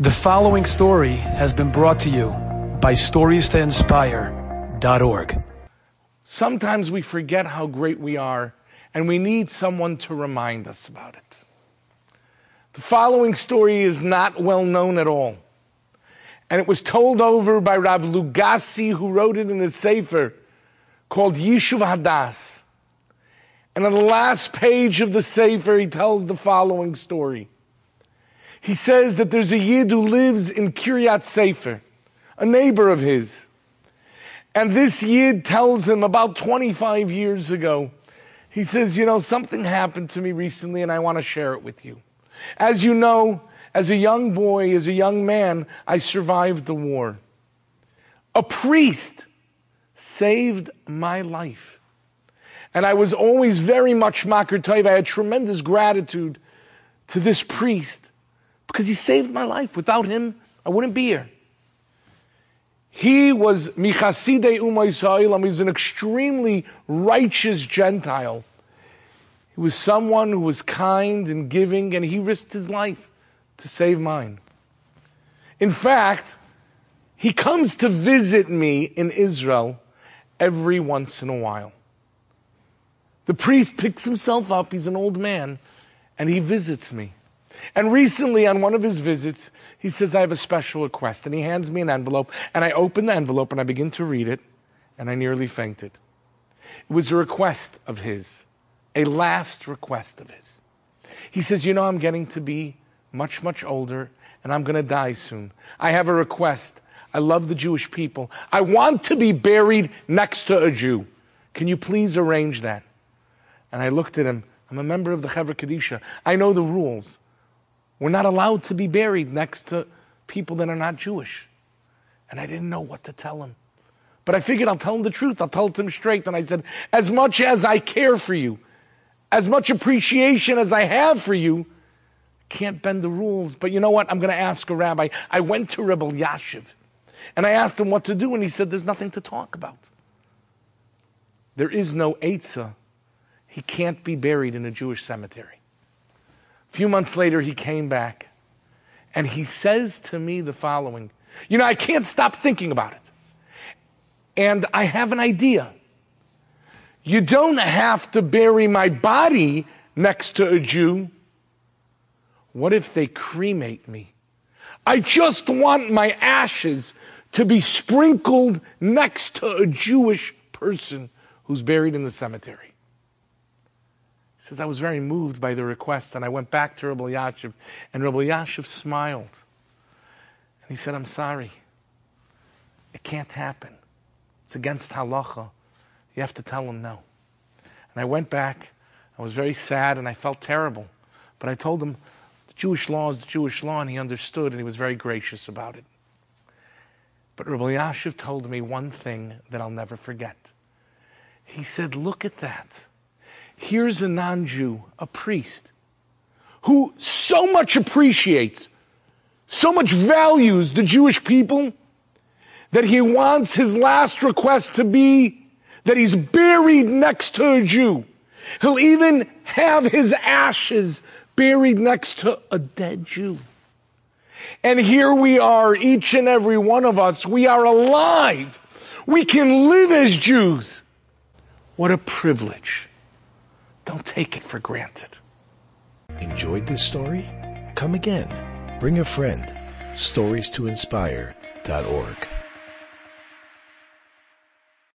The following story has been brought to you by StoriesToInspire.org. Sometimes we forget how great we are, and we need someone to remind us about it. The following story is not well known at all, and it was told over by Rav Lugassi, who wrote it in his sefer called Yishuv Hadas. And on the last page of the sefer, he tells the following story he says that there's a Yid who lives in Kiryat Sefer, a neighbor of his. And this Yid tells him about 25 years ago, he says, You know, something happened to me recently and I want to share it with you. As you know, as a young boy, as a young man, I survived the war. A priest saved my life. And I was always very much makar. I had tremendous gratitude to this priest because he saved my life. Without him, I wouldn't be here. He was Michaside Umay He was an extremely righteous Gentile. He was someone who was kind and giving, and he risked his life to save mine. In fact, he comes to visit me in Israel every once in a while. The priest picks himself up, he's an old man, and he visits me. And recently, on one of his visits, he says, I have a special request. And he hands me an envelope, and I open the envelope and I begin to read it, and I nearly fainted. It was a request of his, a last request of his. He says, You know, I'm getting to be much, much older, and I'm going to die soon. I have a request. I love the Jewish people. I want to be buried next to a Jew. Can you please arrange that? And I looked at him. I'm a member of the Chevra Kadisha. I know the rules. We're not allowed to be buried next to people that are not Jewish. And I didn't know what to tell him. But I figured I'll tell him the truth. I'll tell it to him straight. And I said, as much as I care for you, as much appreciation as I have for you, can't bend the rules. But you know what? I'm going to ask a rabbi. I went to Reb Elyashiv and I asked him what to do. And he said, there's nothing to talk about. There is no Eitzah. He can't be buried in a Jewish cemetery. A few months later, he came back and he says to me the following You know, I can't stop thinking about it. And I have an idea. You don't have to bury my body next to a Jew. What if they cremate me? I just want my ashes to be sprinkled next to a Jewish person who's buried in the cemetery says, I was very moved by the request, and I went back to Rav Elyashiv, and Rav Elyashiv smiled. And he said, I'm sorry. It can't happen. It's against halacha. You have to tell him no. And I went back. I was very sad, and I felt terrible. But I told him, the Jewish law is the Jewish law, and he understood, and he was very gracious about it. But Rav Elyashiv told me one thing that I'll never forget. He said, Look at that. Here's a non Jew, a priest, who so much appreciates, so much values the Jewish people that he wants his last request to be that he's buried next to a Jew. He'll even have his ashes buried next to a dead Jew. And here we are, each and every one of us, we are alive. We can live as Jews. What a privilege. Don't take it for granted. Enjoyed this story? Come again. Bring a friend. Stories to inspire.org.